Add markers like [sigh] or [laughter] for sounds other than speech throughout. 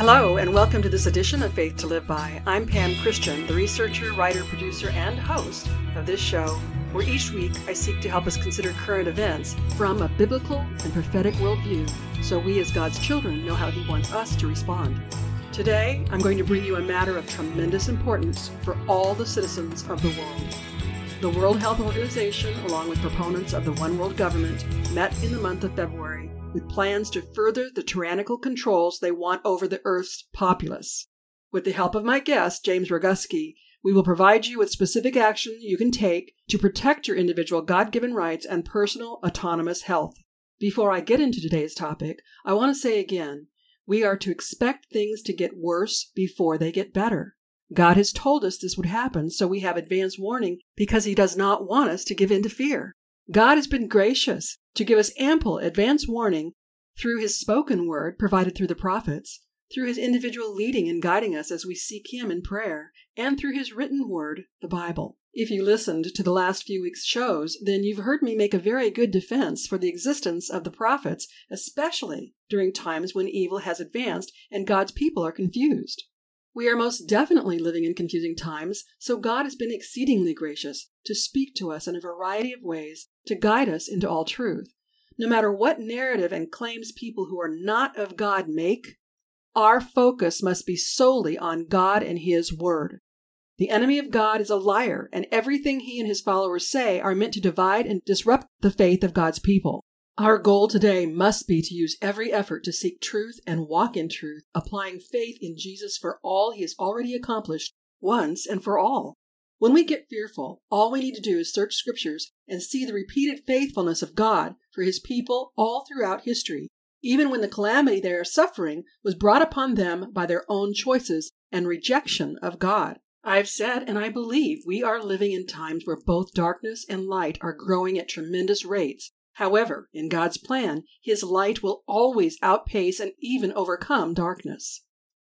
Hello, and welcome to this edition of Faith to Live By. I'm Pam Christian, the researcher, writer, producer, and host of this show, where each week I seek to help us consider current events from a biblical and prophetic worldview so we as God's children know how He wants us to respond. Today, I'm going to bring you a matter of tremendous importance for all the citizens of the world. The World Health Organization, along with proponents of the One World Government, met in the month of February with plans to further the tyrannical controls they want over the Earth's populace. With the help of my guest, James Roguski, we will provide you with specific action you can take to protect your individual God given rights and personal autonomous health. Before I get into today's topic, I want to say again we are to expect things to get worse before they get better. God has told us this would happen, so we have advance warning because He does not want us to give in to fear. God has been gracious to give us ample advance warning through his spoken word provided through the prophets, through his individual leading and guiding us as we seek him in prayer, and through his written word, the Bible. If you listened to the last few weeks' shows, then you've heard me make a very good defense for the existence of the prophets, especially during times when evil has advanced and God's people are confused. We are most definitely living in confusing times, so God has been exceedingly gracious to speak to us in a variety of ways to guide us into all truth. No matter what narrative and claims people who are not of God make, our focus must be solely on God and His Word. The enemy of God is a liar, and everything he and his followers say are meant to divide and disrupt the faith of God's people. Our goal today must be to use every effort to seek truth and walk in truth, applying faith in Jesus for all he has already accomplished once and for all. When we get fearful, all we need to do is search scriptures and see the repeated faithfulness of God for his people all throughout history, even when the calamity they are suffering was brought upon them by their own choices and rejection of God. I've said and I believe we are living in times where both darkness and light are growing at tremendous rates However, in God's plan, His light will always outpace and even overcome darkness.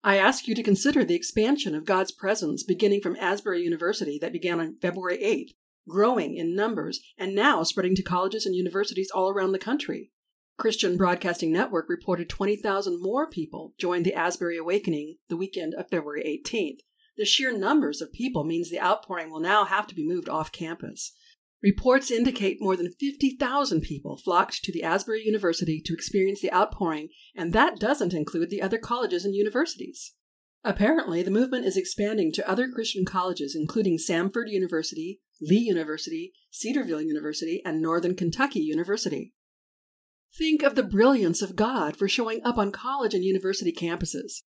I ask you to consider the expansion of God's presence beginning from Asbury University that began on February 8th, growing in numbers, and now spreading to colleges and universities all around the country. Christian Broadcasting Network reported 20,000 more people joined the Asbury Awakening the weekend of February 18th. The sheer numbers of people means the outpouring will now have to be moved off campus. Reports indicate more than 50,000 people flocked to the Asbury University to experience the outpouring, and that doesn't include the other colleges and universities. Apparently, the movement is expanding to other Christian colleges, including Samford University, Lee University, Cedarville University, and Northern Kentucky University. Think of the brilliance of God for showing up on college and university campuses.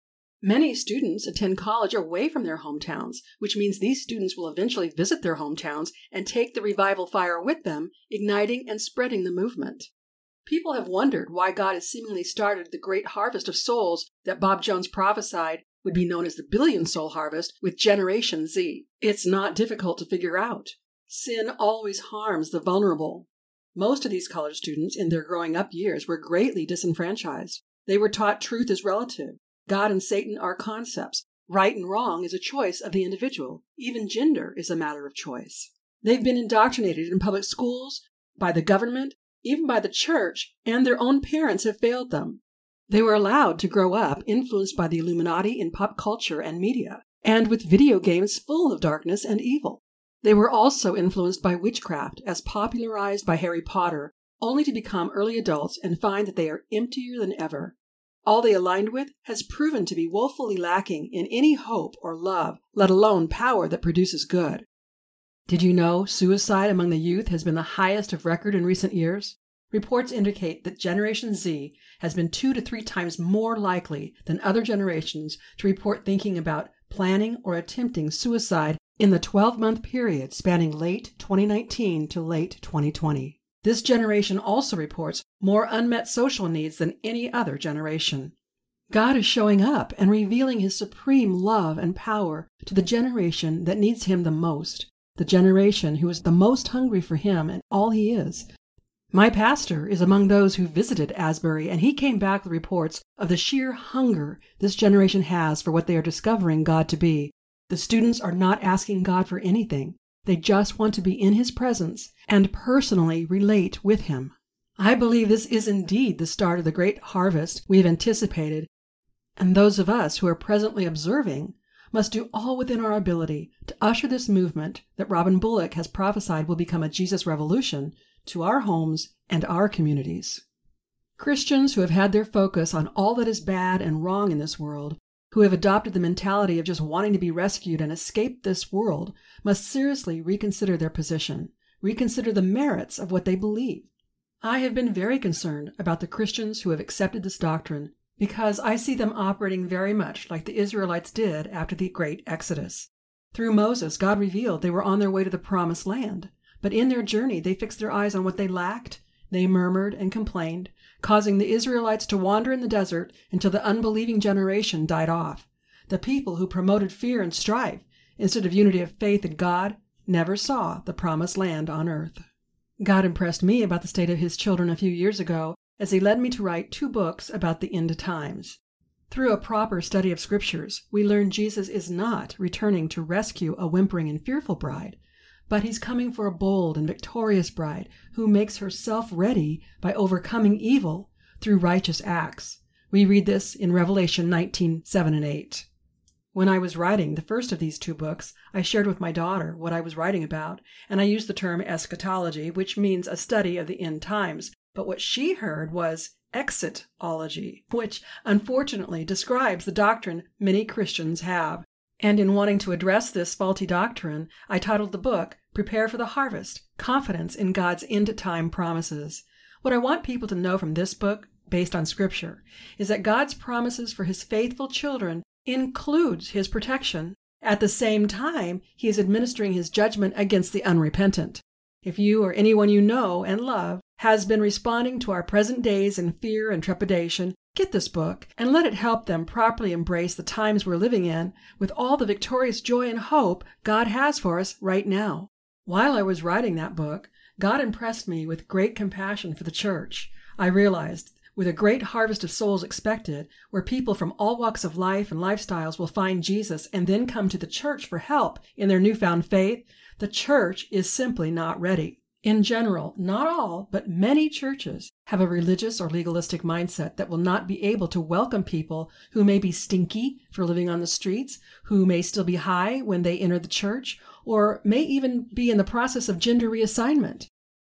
Many students attend college away from their hometowns, which means these students will eventually visit their hometowns and take the revival fire with them, igniting and spreading the movement. People have wondered why God has seemingly started the great harvest of souls that Bob Jones prophesied would be known as the billion soul harvest with Generation Z. It's not difficult to figure out. Sin always harms the vulnerable. Most of these college students in their growing up years were greatly disenfranchised. They were taught truth is relative. God and Satan are concepts. Right and wrong is a choice of the individual. Even gender is a matter of choice. They've been indoctrinated in public schools, by the government, even by the church, and their own parents have failed them. They were allowed to grow up influenced by the Illuminati in pop culture and media, and with video games full of darkness and evil. They were also influenced by witchcraft, as popularized by Harry Potter, only to become early adults and find that they are emptier than ever. All they aligned with has proven to be woefully lacking in any hope or love, let alone power that produces good. Did you know suicide among the youth has been the highest of record in recent years? Reports indicate that Generation Z has been two to three times more likely than other generations to report thinking about planning or attempting suicide in the 12 month period spanning late 2019 to late 2020. This generation also reports more unmet social needs than any other generation. God is showing up and revealing his supreme love and power to the generation that needs him the most, the generation who is the most hungry for him and all he is. My pastor is among those who visited Asbury, and he came back with reports of the sheer hunger this generation has for what they are discovering God to be. The students are not asking God for anything. They just want to be in His presence and personally relate with Him. I believe this is indeed the start of the great harvest we have anticipated. And those of us who are presently observing must do all within our ability to usher this movement that Robin Bullock has prophesied will become a Jesus revolution to our homes and our communities. Christians who have had their focus on all that is bad and wrong in this world, who have adopted the mentality of just wanting to be rescued and escape this world, must seriously reconsider their position, reconsider the merits of what they believe. I have been very concerned about the Christians who have accepted this doctrine because I see them operating very much like the Israelites did after the great Exodus. Through Moses, God revealed they were on their way to the promised land, but in their journey they fixed their eyes on what they lacked. They murmured and complained, causing the Israelites to wander in the desert until the unbelieving generation died off. The people who promoted fear and strife instead of unity of faith in God never saw the promised land on earth. God impressed me about the state of his children a few years ago as he led me to write two books about the end times. Through a proper study of scriptures, we learn Jesus is not returning to rescue a whimpering and fearful bride, but he's coming for a bold and victorious bride who makes herself ready by overcoming evil through righteous acts. We read this in Revelation 19 7 and 8. When I was writing the first of these two books, I shared with my daughter what I was writing about, and I used the term eschatology, which means a study of the end times, but what she heard was exitology, which unfortunately describes the doctrine many Christians have. And in wanting to address this faulty doctrine, I titled the book Prepare for the Harvest Confidence in God's End Time Promises. What I want people to know from this book, based on Scripture, is that God's promises for His faithful children includes His protection. At the same time, He is administering His judgment against the unrepentant. If you or anyone you know and love has been responding to our present days in fear and trepidation, get this book and let it help them properly embrace the times we're living in with all the victorious joy and hope God has for us right now. While I was writing that book, God impressed me with great compassion for the church. I realized, with a great harvest of souls expected, where people from all walks of life and lifestyles will find Jesus and then come to the church for help in their newfound faith, the church is simply not ready. In general, not all, but many churches have a religious or legalistic mindset that will not be able to welcome people who may be stinky for living on the streets, who may still be high when they enter the church, or may even be in the process of gender reassignment.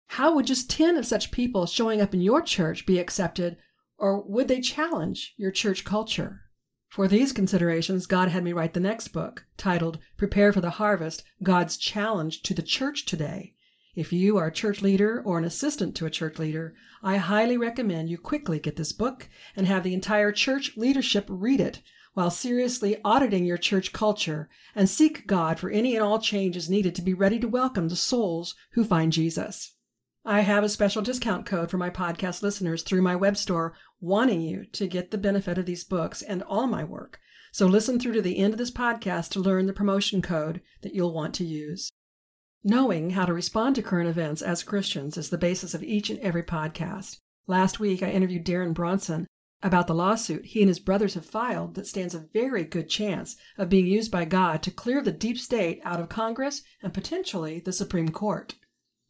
How would just 10 of such people showing up in your church be accepted, or would they challenge your church culture? For these considerations, God had me write the next book, titled Prepare for the Harvest God's Challenge to the Church Today. If you are a church leader or an assistant to a church leader, I highly recommend you quickly get this book and have the entire church leadership read it while seriously auditing your church culture and seek God for any and all changes needed to be ready to welcome the souls who find Jesus. I have a special discount code for my podcast listeners through my web store, wanting you to get the benefit of these books and all my work. So listen through to the end of this podcast to learn the promotion code that you'll want to use. Knowing how to respond to current events as Christians is the basis of each and every podcast. Last week, I interviewed Deron Brunson about the lawsuit he and his brothers have filed that stands a very good chance of being used by God to clear the deep state out of Congress and potentially the Supreme Court.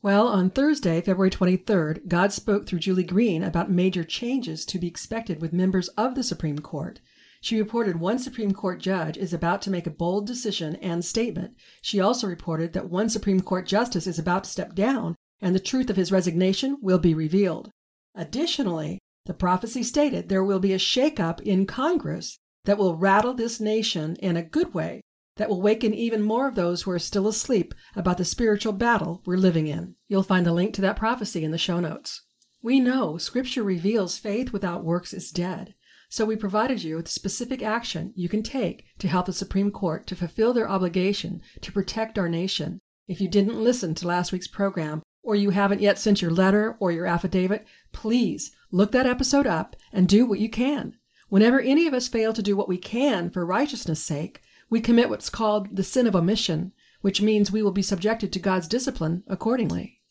Well, on Thursday, February 23rd, God spoke through Julie Green about major changes to be expected with members of the Supreme Court. She reported one Supreme Court judge is about to make a bold decision and statement. She also reported that one Supreme Court justice is about to step down and the truth of his resignation will be revealed. Additionally, the prophecy stated there will be a shakeup in Congress that will rattle this nation in a good way, that will waken even more of those who are still asleep about the spiritual battle we're living in. You'll find the link to that prophecy in the show notes. We know Scripture reveals faith without works is dead. So we provided you with specific action you can take to help the Supreme Court to fulfill their obligation to protect our nation. If you didn't listen to last week's program, or you haven't yet sent your letter or your affidavit, please look that episode up and do what you can. Whenever any of us fail to do what we can for righteousness' sake, we commit what's called the sin of omission, which means we will be subjected to God's discipline accordingly.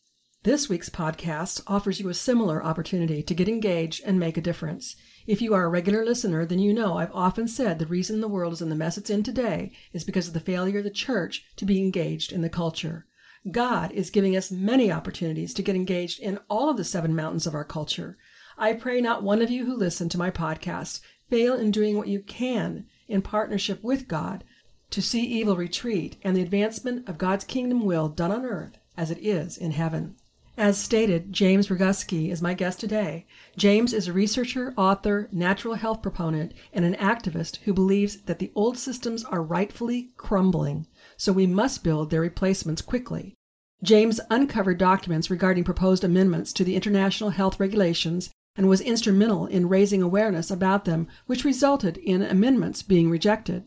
This week's podcast offers you a similar opportunity to get engaged and make a difference. If you are a regular listener, then you know I've often said the reason the world is in the mess it's in today is because of the failure of the church to be engaged in the culture. God is giving us many opportunities to get engaged in all of the seven mountains of our culture. I pray not one of you who listen to my podcast fail in doing what you can in partnership with God to see evil retreat and the advancement of God's kingdom will done on earth as it is in heaven. As stated, James Roguski is my guest today. James is a researcher, author, natural health proponent, and an activist who believes that the old systems are rightfully crumbling, so we must build their replacements quickly. James uncovered documents regarding proposed amendments to the international health regulations and was instrumental in raising awareness about them, which resulted in amendments being rejected.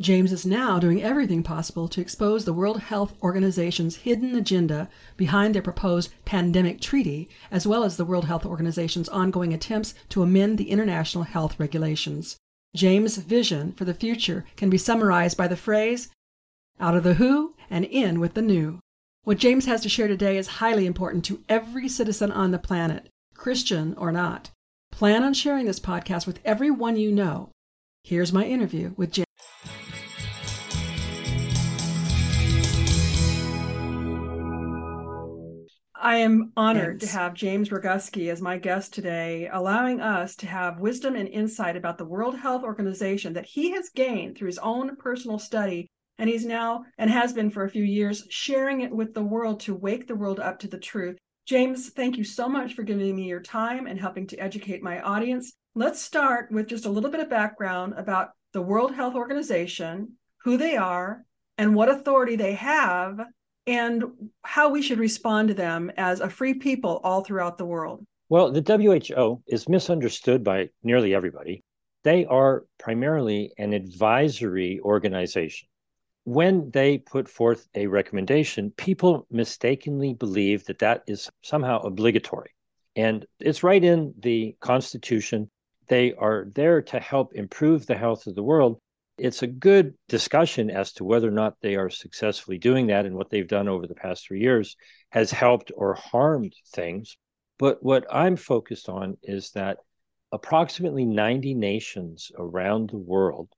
James is now doing everything possible to expose the World Health Organization's hidden agenda behind their proposed pandemic treaty, as well as the World Health Organization's ongoing attempts to amend the international health regulations. James' vision for the future can be summarized by the phrase, out of the who and in with the new. What James has to share today is highly important to every citizen on the planet, Christian or not. Plan on sharing this podcast with everyone you know. Here's my interview with James. I am honored Thanks. to have James Roguski as my guest today, allowing us to have wisdom and insight about the World Health Organization that he has gained through his own personal study. And he's now, and has been for a few years, sharing it with the world to wake the world up to the truth. James, thank you so much for giving me your time and helping to educate my audience. Let's start with just a little bit of background about the World Health Organization, who they are, and what authority they have and how we should respond to them as a free people all throughout the world. Well, the WHO is misunderstood by nearly everybody. They are primarily an advisory organization. When they put forth a recommendation, people mistakenly believe that that is somehow obligatory. And it's right in the Constitution. They are there to help improve the health of the world, it's a good discussion as to whether or not they are successfully doing that and what they've done over the past three years has helped or harmed things. But what I'm focused on is that approximately 90 nations around the world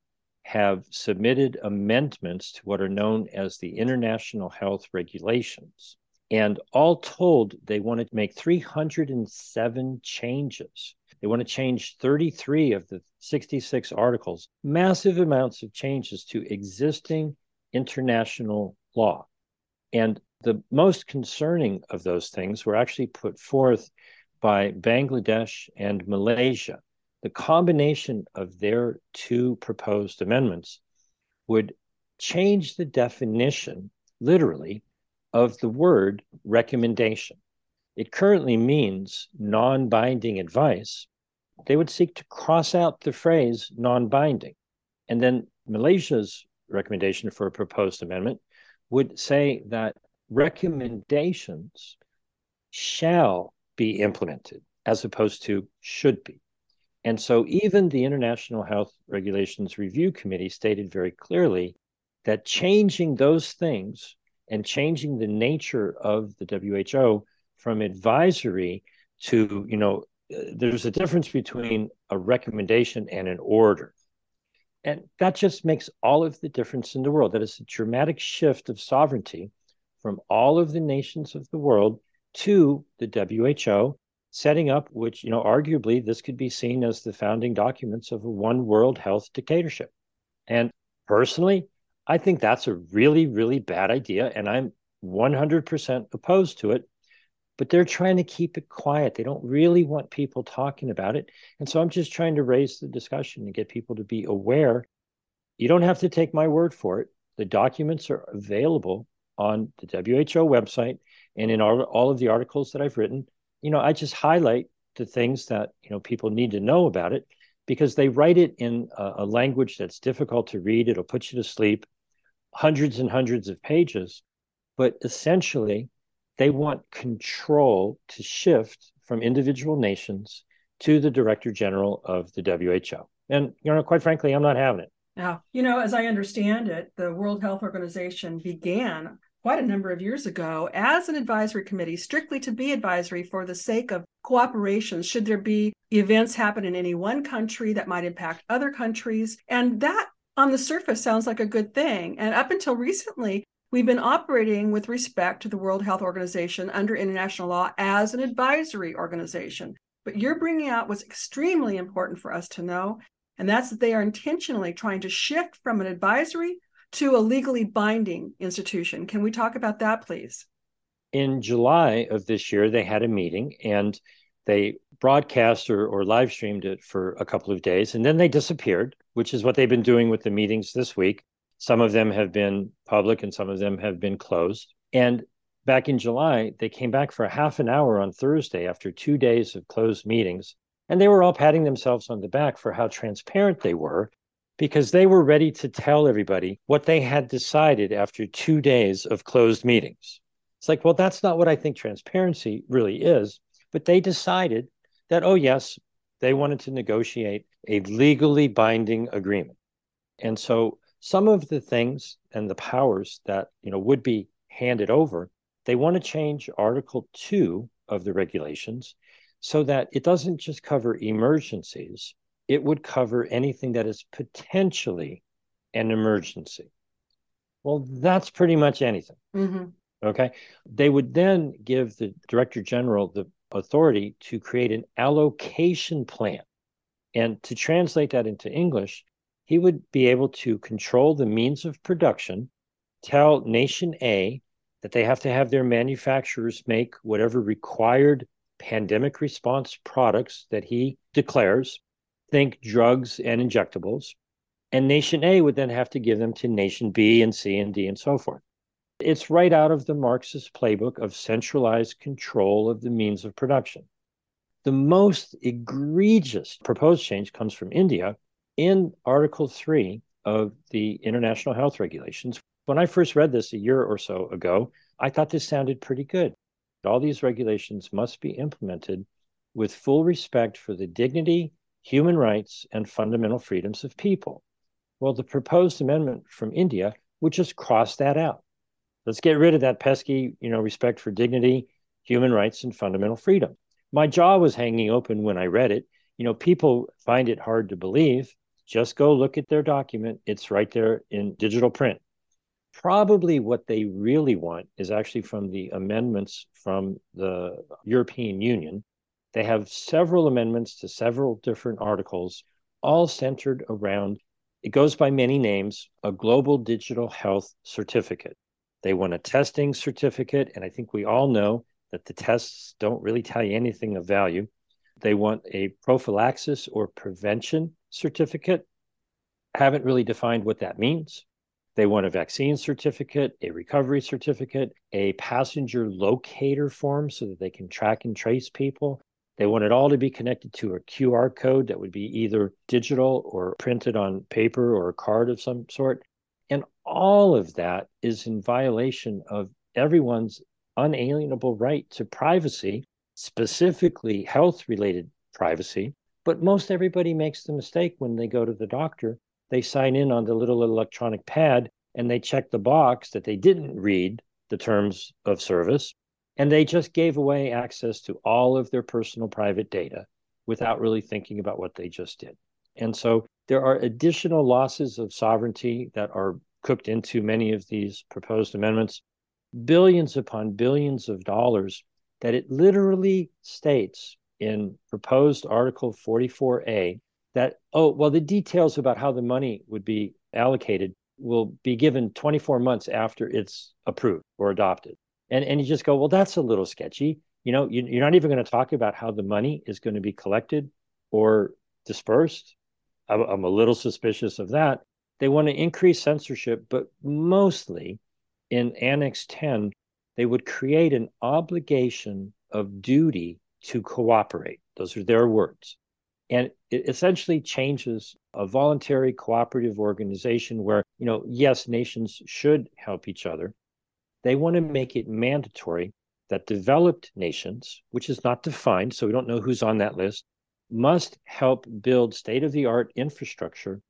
have submitted amendments to what are known as the International Health Regulations. And all told, they want to make 307 changes they want to change 33 of the 66 articles, massive amounts of changes to existing international law. And the most concerning of those things were actually put forth by Bangladesh and Malaysia. The combination of their two proposed amendments would change the definition, literally, of the word recommendation. It currently means non binding advice, they would seek to cross out the phrase non binding. And then Malaysia's recommendation for a proposed amendment would say that recommendations shall be implemented as opposed to should be. And so even the International Health Regulations Review Committee stated very clearly that changing those things and changing the nature of the WHO from advisory to, you know, there's a difference between a recommendation and an order. And that just makes all of the difference in the world. That is a dramatic shift of sovereignty from all of the nations of the world to the WHO, setting up which, you know, arguably this could be seen as the founding documents of a one world health dictatorship. And personally, I think that's a really, really bad idea. And I'm 100% opposed to it but they're trying to keep it quiet. They don't really want people talking about it. And so I'm just trying to raise the discussion and get people to be aware. You don't have to take my word for it. The documents are available on the WHO website and in all, all of the articles that I've written. You know, I just highlight the things that, you know, people need to know about it because they write it in a, a language that's difficult to read. It'll put you to sleep, hundreds and hundreds of pages. But essentially, they want control to shift from individual nations to the director general of the WHO. And, you know, quite frankly, I'm not having it. Now, you know, as I understand it, the World Health Organization began quite a number of years ago as an advisory committee, strictly to be advisory for the sake of cooperation. Should there be events happen in any one country that might impact other countries? And that on the surface sounds like a good thing. And up until recently, We've been operating with respect to the World Health Organization under international law as an advisory organization. But you're bringing out what's extremely important for us to know. and that's that they are intentionally trying to shift from an advisory to a legally binding institution. Can we talk about that, please? In July of this year, they had a meeting and they broadcast or, or live streamed it for a couple of days, and then they disappeared, which is what they've been doing with the meetings this week. Some of them have been public and some of them have been closed. And back in July, they came back for a half an hour on Thursday after two days of closed meetings. And they were all patting themselves on the back for how transparent they were because they were ready to tell everybody what they had decided after two days of closed meetings. It's like, well, that's not what I think transparency really is. But they decided that, oh, yes, they wanted to negotiate a legally binding agreement. And so some of the things and the powers that you know would be handed over, they want to change Article 2 of the regulations so that it doesn't just cover emergencies, it would cover anything that is potentially an emergency. Well, that's pretty much anything. Mm-hmm. Okay. They would then give the Director General the authority to create an allocation plan. And to translate that into English, he would be able to control the means of production, tell Nation A that they have to have their manufacturers make whatever required pandemic response products that he declares, think drugs and injectables. And Nation A would then have to give them to Nation B and C and D and so forth. It's right out of the Marxist playbook of centralized control of the means of production. The most egregious proposed change comes from India in Article 3 of the International Health Regulations. When I first read this a year or so ago, I thought this sounded pretty good. All these regulations must be implemented with full respect for the dignity, human rights, and fundamental freedoms of people. Well, the proposed amendment from India would just cross that out. Let's get rid of that pesky, you know, respect for dignity, human rights, and fundamental freedom. My jaw was hanging open when I read it. You know, people find it hard to believe. Just go look at their document. It's right there in digital print. Probably what they really want is actually from the amendments from the European Union. They have several amendments to several different articles, all centered around, it goes by many names, a global digital health certificate. They want a testing certificate, and I think we all know that the tests don't really tell you anything of value. They want a prophylaxis or prevention certificate. Haven't really defined what that means. They want a vaccine certificate, a recovery certificate, a passenger locator form so that they can track and trace people. They want it all to be connected to a QR code that would be either digital or printed on paper or a card of some sort. And all of that is in violation of everyone's unalienable right to privacy, specifically health related privacy. But most everybody makes the mistake when they go to the doctor. They sign in on the little electronic pad and they check the box that they didn't read the terms of service. And they just gave away access to all of their personal private data without really thinking about what they just did. And so there are additional losses of sovereignty that are cooked into many of these proposed amendments, billions upon billions of dollars that it literally states in proposed Article 44A that, oh, well, the details about how the money would be allocated will be given 24 months after it's approved or adopted. And, and you just go, well, that's a little sketchy. You know, you, you're not even going to talk about how the money is going to be collected or dispersed I'm a little suspicious of that. They want to increase censorship, but mostly in Annex 10, they would create an obligation of duty to cooperate. Those are their words. And it essentially changes a voluntary cooperative organization where, you know, yes, nations should help each other. They want to make it mandatory that developed nations, which is not defined, so we don't know who's on that list, must help build state of the art infrastructure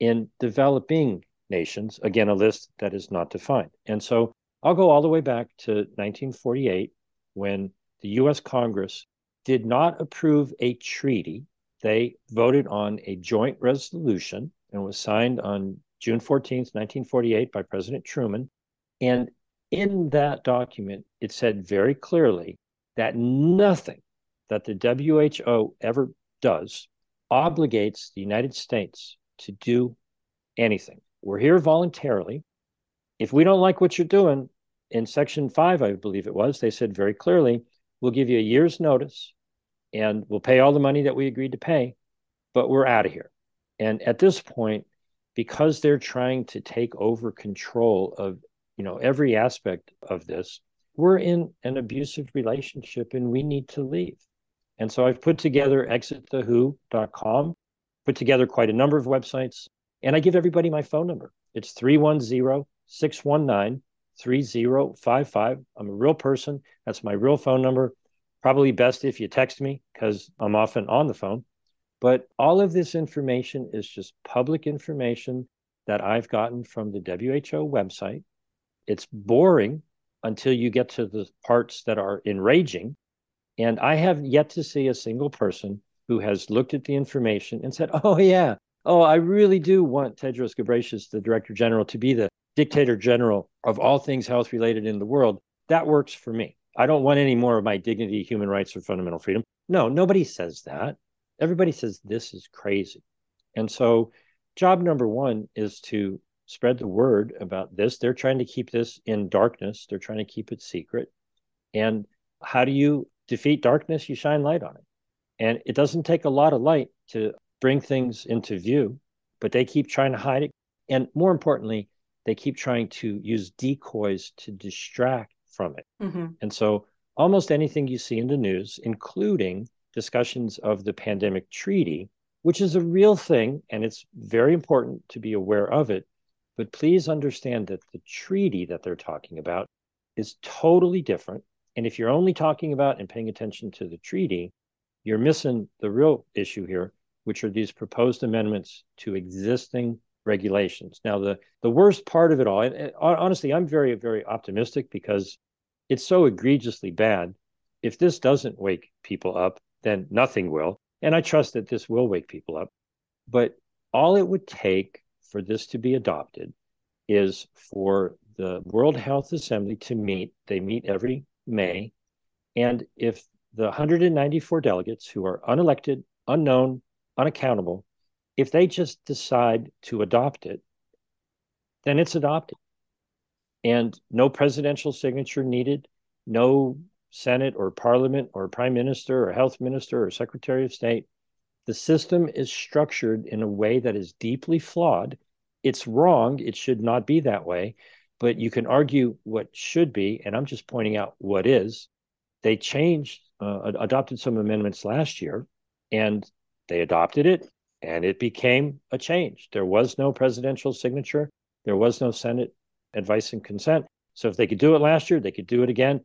in developing nations. Again, a list that is not defined. And so I'll go all the way back to 1948 when the US Congress did not approve a treaty. They voted on a joint resolution and was signed on June 14th, 1948, by President Truman. And in that document, it said very clearly that nothing that the WHO ever does obligates the United States to do anything. We're here voluntarily. If we don't like what you're doing, in Section 5, I believe it was, they said very clearly, we'll give you a year's notice and we'll pay all the money that we agreed to pay, but we're out of here. And at this point, because they're trying to take over control of you know every aspect of this we're in an abusive relationship and we need to leave. And so i've put together exitthewho.com put together quite a number of websites and i give everybody my phone number. It's 310-619-3055 i'm a real person. That's my real phone number. Probably best if you text me because i'm often on the phone. But all of this information is just public information that I've gotten from the WHO website. It's boring until you get to the parts that are enraging. And I have yet to see a single person who has looked at the information and said, oh, yeah, oh, I really do want Tedros Ghebreyesus, the Director General, to be the dictator general of all things health related in the world. That works for me. I don't want any more of my dignity, human rights, or fundamental freedom. No, nobody says that everybody says this is crazy. And so, job number one is to spread the word about this. They're trying to keep this in darkness, they're trying to keep it secret. And how do you defeat darkness? You shine light on it. And it doesn't take a lot of light to bring things into view, but they keep trying to hide it. And more importantly, they keep trying to use decoys to distract from it. Mm-hmm. And so, almost anything you see in the news, including discussions of the pandemic treaty, which is a real thing and it's very important to be aware of it. But please understand that the treaty that they're talking about is totally different. And if you're only talking about and paying attention to the treaty, you're missing the real issue here, which are these proposed amendments to existing regulations. Now, the, the worst part of it all, and, and honestly, I'm very, very optimistic because it's so egregiously bad. If this doesn't wake people up, then nothing will. And I trust that this will wake people up. But all it would take for this to be adopted is for the World Health Assembly to meet. They meet every May. And if the 194 delegates who are unelected, unknown, unaccountable, if they just decide to adopt it, then it's adopted. And no presidential signature needed, no Senate or Parliament or Prime Minister or Health Minister or Secretary of State. The system is structured in a way that is deeply flawed. It's wrong. It should not be that way. But you can argue what should be, and I'm just pointing out what is. They changed, uh, adopted some amendments last year, and they adopted it, and it became a change. There was no presidential signature, there was no Senate advice and consent. So if they could do it last year, they could do it again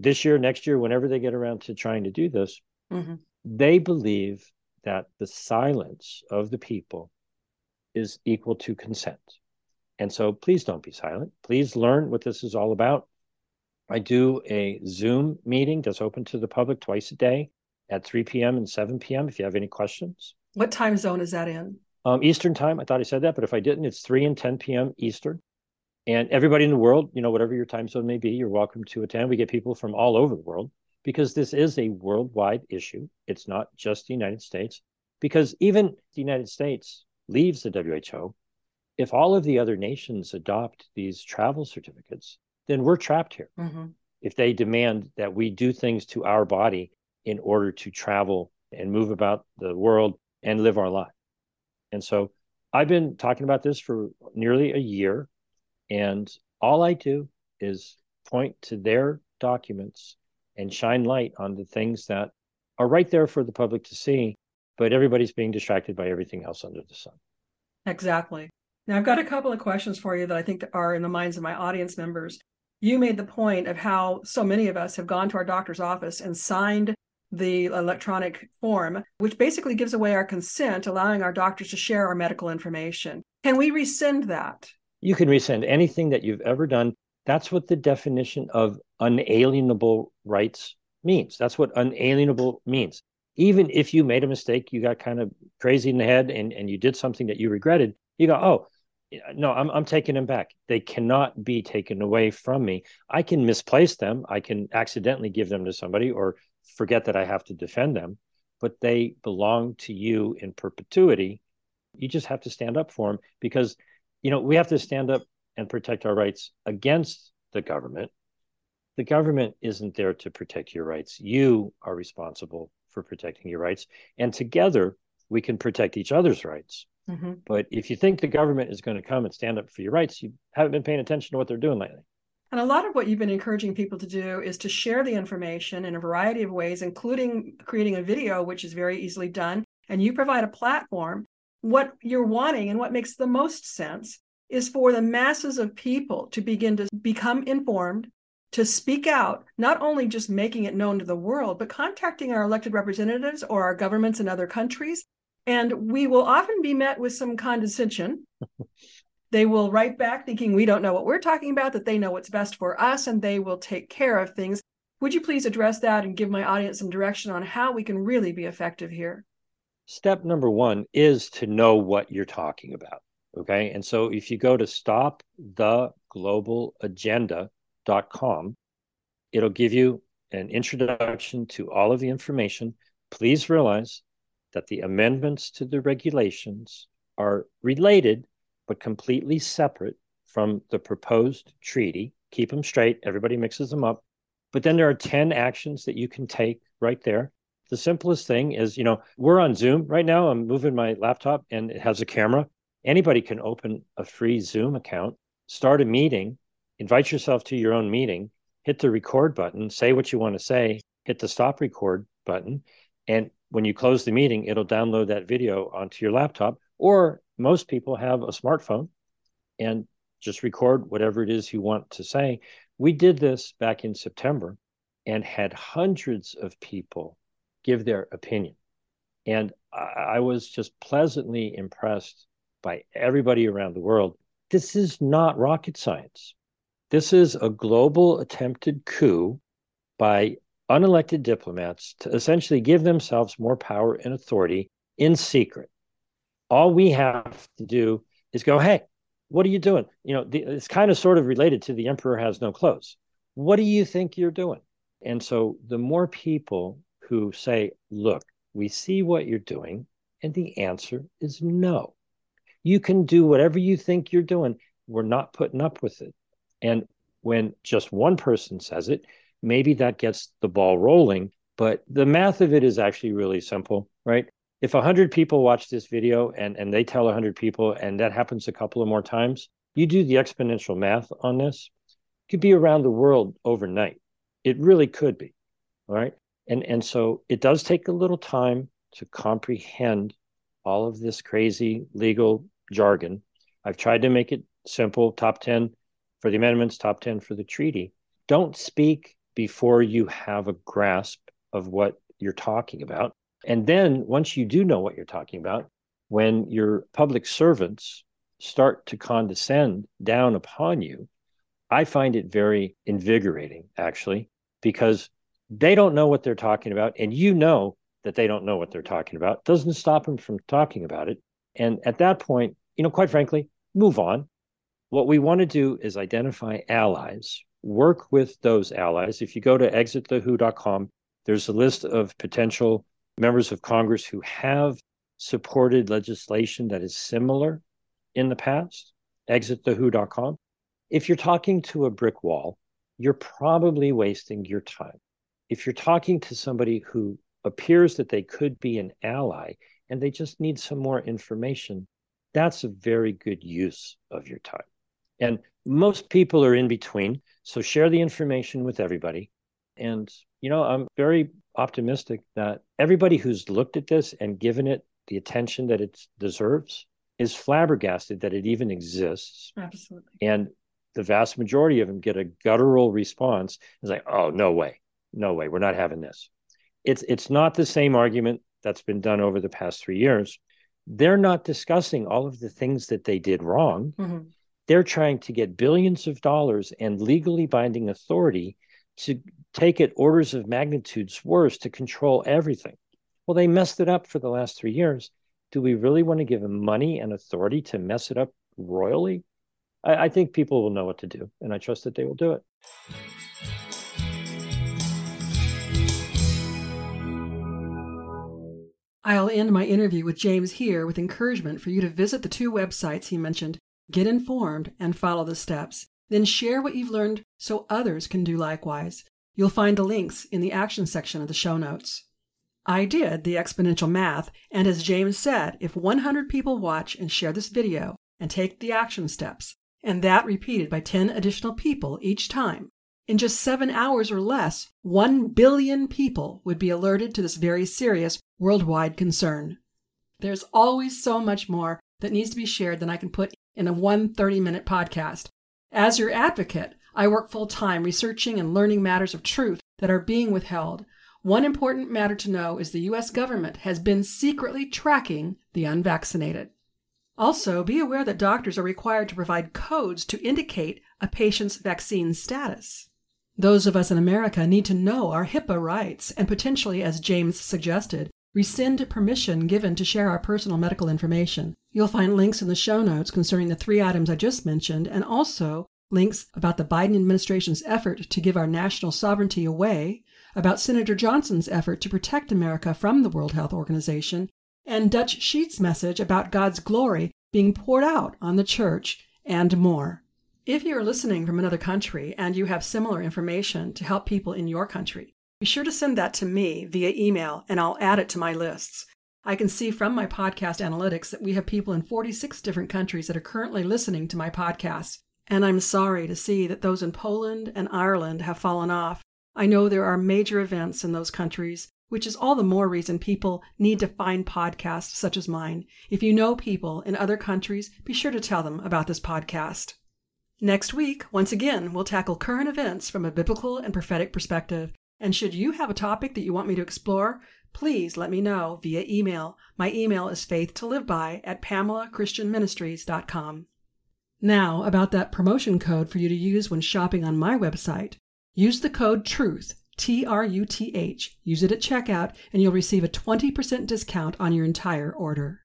this year, next year, whenever they get around to trying to do this, mm-hmm. they believe that the silence of the people is equal to consent. And so please don't be silent. Please learn what this is all about. I do a Zoom meeting that's open to the public twice a day at 3 p.m. and 7 p.m. if you have any questions. What time zone is that in? Um, Eastern time. I thought I said that, but if I didn't, it's 3 and 10 p.m. Eastern. And everybody in the world, you know, whatever your time zone may be, you're welcome to attend. We get people from all over the world because this is a worldwide issue. It's not just the United States. Because even the United States leaves the WHO, if all of the other nations adopt these travel certificates, then we're trapped here. Mm-hmm. If they demand that we do things to our body in order to travel and move about the world and live our life. And so I've been talking about this for nearly a year. And all I do is point to their documents and shine light on the things that are right there for the public to see, but everybody's being distracted by everything else under the sun. Exactly. Now, I've got a couple of questions for you that I think are in the minds of my audience members. You made the point of how so many of us have gone to our doctor's office and signed the electronic form, which basically gives away our consent, allowing our doctors to share our medical information. Can we rescind that? you can rescind anything that you've ever done. That's what the definition of unalienable rights means. That's what unalienable means. Even if you made a mistake, you got kind of crazy in the head and, and you did something that you regretted, you go, oh, no, I'm, I'm taking them back. They cannot be taken away from me. I can misplace them. I can accidentally give them to somebody or forget that I have to defend them. but they belong to you in perpetuity. You just have to stand up for them because, you know, we have to stand up and protect our rights against the government. The government isn't there to protect your rights. You are responsible for protecting your rights. And together, we can protect each other's rights. Mm-hmm. But if you think the government is going to come and stand up for your rights, you haven't been paying attention to what they're doing lately. And a lot of what you've been encouraging people to do is to share the information in a variety of ways, including creating a video, which is very easily done. And you provide a platform. What you're wanting and what makes the most sense is for the masses of people to begin to become informed, to speak out, not only just making it known to the world, but contacting our elected representatives or our governments in other countries. And we will often be met with some condescension. [laughs] they will write back thinking we don't know what we're talking about, that they know what's best for us, and they will take care of things. Would you please address that and give my audience some direction on how we can really be effective here? Step number one is to know what you're talking about. Okay. And so if you go to stoptheglobalagenda.com, it'll give you an introduction to all of the information. Please realize that the amendments to the regulations are related but completely separate from the proposed treaty. Keep them straight. Everybody mixes them up. But then there are 10 actions that you can take right there. The simplest thing is, you know, we're on Zoom right now. I'm moving my laptop and it has a camera anybody can open a free Zoom account, start a meeting, invite yourself to your own meeting, hit the record button, say what you want to say, hit the stop record button. And when you close the meeting, it'll download that video onto your laptop. Or most people have a smartphone and just record whatever it is you want to say. We did this back in September and had hundreds of people give their opinion. And I was just pleasantly impressed by everybody around the world. This is not rocket science. This is a global attempted coup by unelected diplomats to essentially give themselves more power and authority in secret. All we have to do is go, hey, what are you doing? You know, the, it's kind of sort of related to the emperor has no clothes. What do you think you're doing? And so the more people who say, look, we see what you're doing, and the answer is no. You can do whatever you think you're doing. We're not putting up with it. And when just one person says it, maybe that gets the ball rolling. But the math of it is actually really simple, right? If 100 people watch this video and, and they tell 100 people, and that happens a couple of more times, you do the exponential math on this, it could be around the world overnight. It really could be, right? And, and so it does take a little time to comprehend all of this crazy legal jargon. I've tried to make it simple top 10 for the amendments, top 10 for the treaty. Don't speak before you have a grasp of what you're talking about. And then once you do know what you're talking about, when your public servants start to condescend down upon you, I find it very invigorating, actually, because they don't know what they're talking about. And you know that they don't know what they're talking about. Doesn't stop them from talking about it. And at that point, you know, quite frankly, move on. What we want to do is identify allies, work with those allies. If you go to exitthewho.com, there's a list of potential members of Congress who have supported legislation that is similar in the past. Exitthewho.com. If you're talking to a brick wall, you're probably wasting your time. If you're talking to somebody who appears that they could be an ally and they just need some more information, that's a very good use of your time. And most people are in between. So share the information with everybody. And, you know, I'm very optimistic that everybody who's looked at this and given it the attention that it deserves is flabbergasted that it even exists. Absolutely. And the vast majority of them get a guttural response. It's like, oh, no way. No way. We're not having this. It's it's not the same argument that's been done over the past three years they're not discussing all of the things that they did wrong. Mm-hmm. They're trying to get billions of dollars and legally binding authority to take it orders of magnitudes worse to control everything. Well, they messed it up for the last three years. Do we really want to give them money and authority to mess it up royally? I, I think people will know what to do, and I trust that they will do it. I'll end my interview with James here with encouragement for you to visit the two websites he mentioned, get informed, and follow the steps. Then share what you've learned so others can do likewise. You'll find the links in the action section of the show notes. I did the exponential math, and as James said, if 100 people watch and share this video and take the action steps, and that repeated by 10 additional people each time, in just seven hours or less, 1 billion people would be alerted to this very serious worldwide concern. There's always so much more that needs to be shared than I can put in a one 30 minute podcast. As your advocate, I work full time researching and learning matters of truth that are being withheld. One important matter to know is the U.S. government has been secretly tracking the unvaccinated. Also, be aware that doctors are required to provide codes to indicate a patient's vaccine status. Those of us in America need to know our HIPAA rights and potentially, as James suggested, rescind permission given to share our personal medical information. You'll find links in the show notes concerning the three items I just mentioned and also links about the Biden administration's effort to give our national sovereignty away, about Senator Johnson's effort to protect America from the World Health Organization, and Dutch Sheets' message about God's glory being poured out on the church, and more. If you're listening from another country and you have similar information to help people in your country, be sure to send that to me via email and I'll add it to my lists. I can see from my podcast analytics that we have people in 46 different countries that are currently listening to my podcast. And I'm sorry to see that those in Poland and Ireland have fallen off. I know there are major events in those countries, which is all the more reason people need to find podcasts such as mine. If you know people in other countries, be sure to tell them about this podcast. Next week, once again, we'll tackle current events from a biblical and prophetic perspective. And should you have a topic that you want me to explore, please let me know via email. My email is faithtoliveby at pamelachristianministries.com. Now, about that promotion code for you to use when shopping on my website. Use the code TRUTH, T R U T H. Use it at checkout, and you'll receive a 20% discount on your entire order.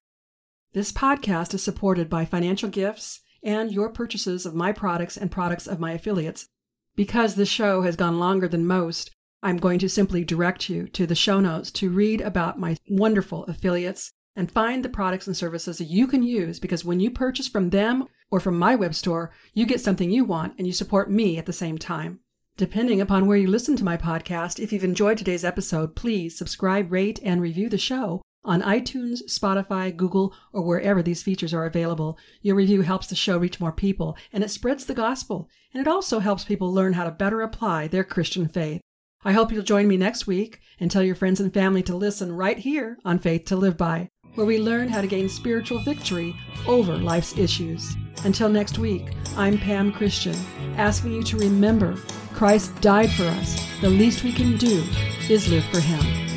This podcast is supported by financial gifts and your purchases of my products and products of my affiliates. Because this show has gone longer than most, I'm going to simply direct you to the show notes to read about my wonderful affiliates and find the products and services that you can use because when you purchase from them or from my web store, you get something you want and you support me at the same time. Depending upon where you listen to my podcast, if you've enjoyed today's episode, please subscribe, rate, and review the show on iTunes, Spotify, Google, or wherever these features are available. Your review helps the show reach more people and it spreads the gospel, and it also helps people learn how to better apply their Christian faith. I hope you'll join me next week and tell your friends and family to listen right here on Faith to Live By where we learn how to gain spiritual victory over life's issues. Until next week, I'm Pam Christian, asking you to remember Christ died for us. The least we can do is live for Him.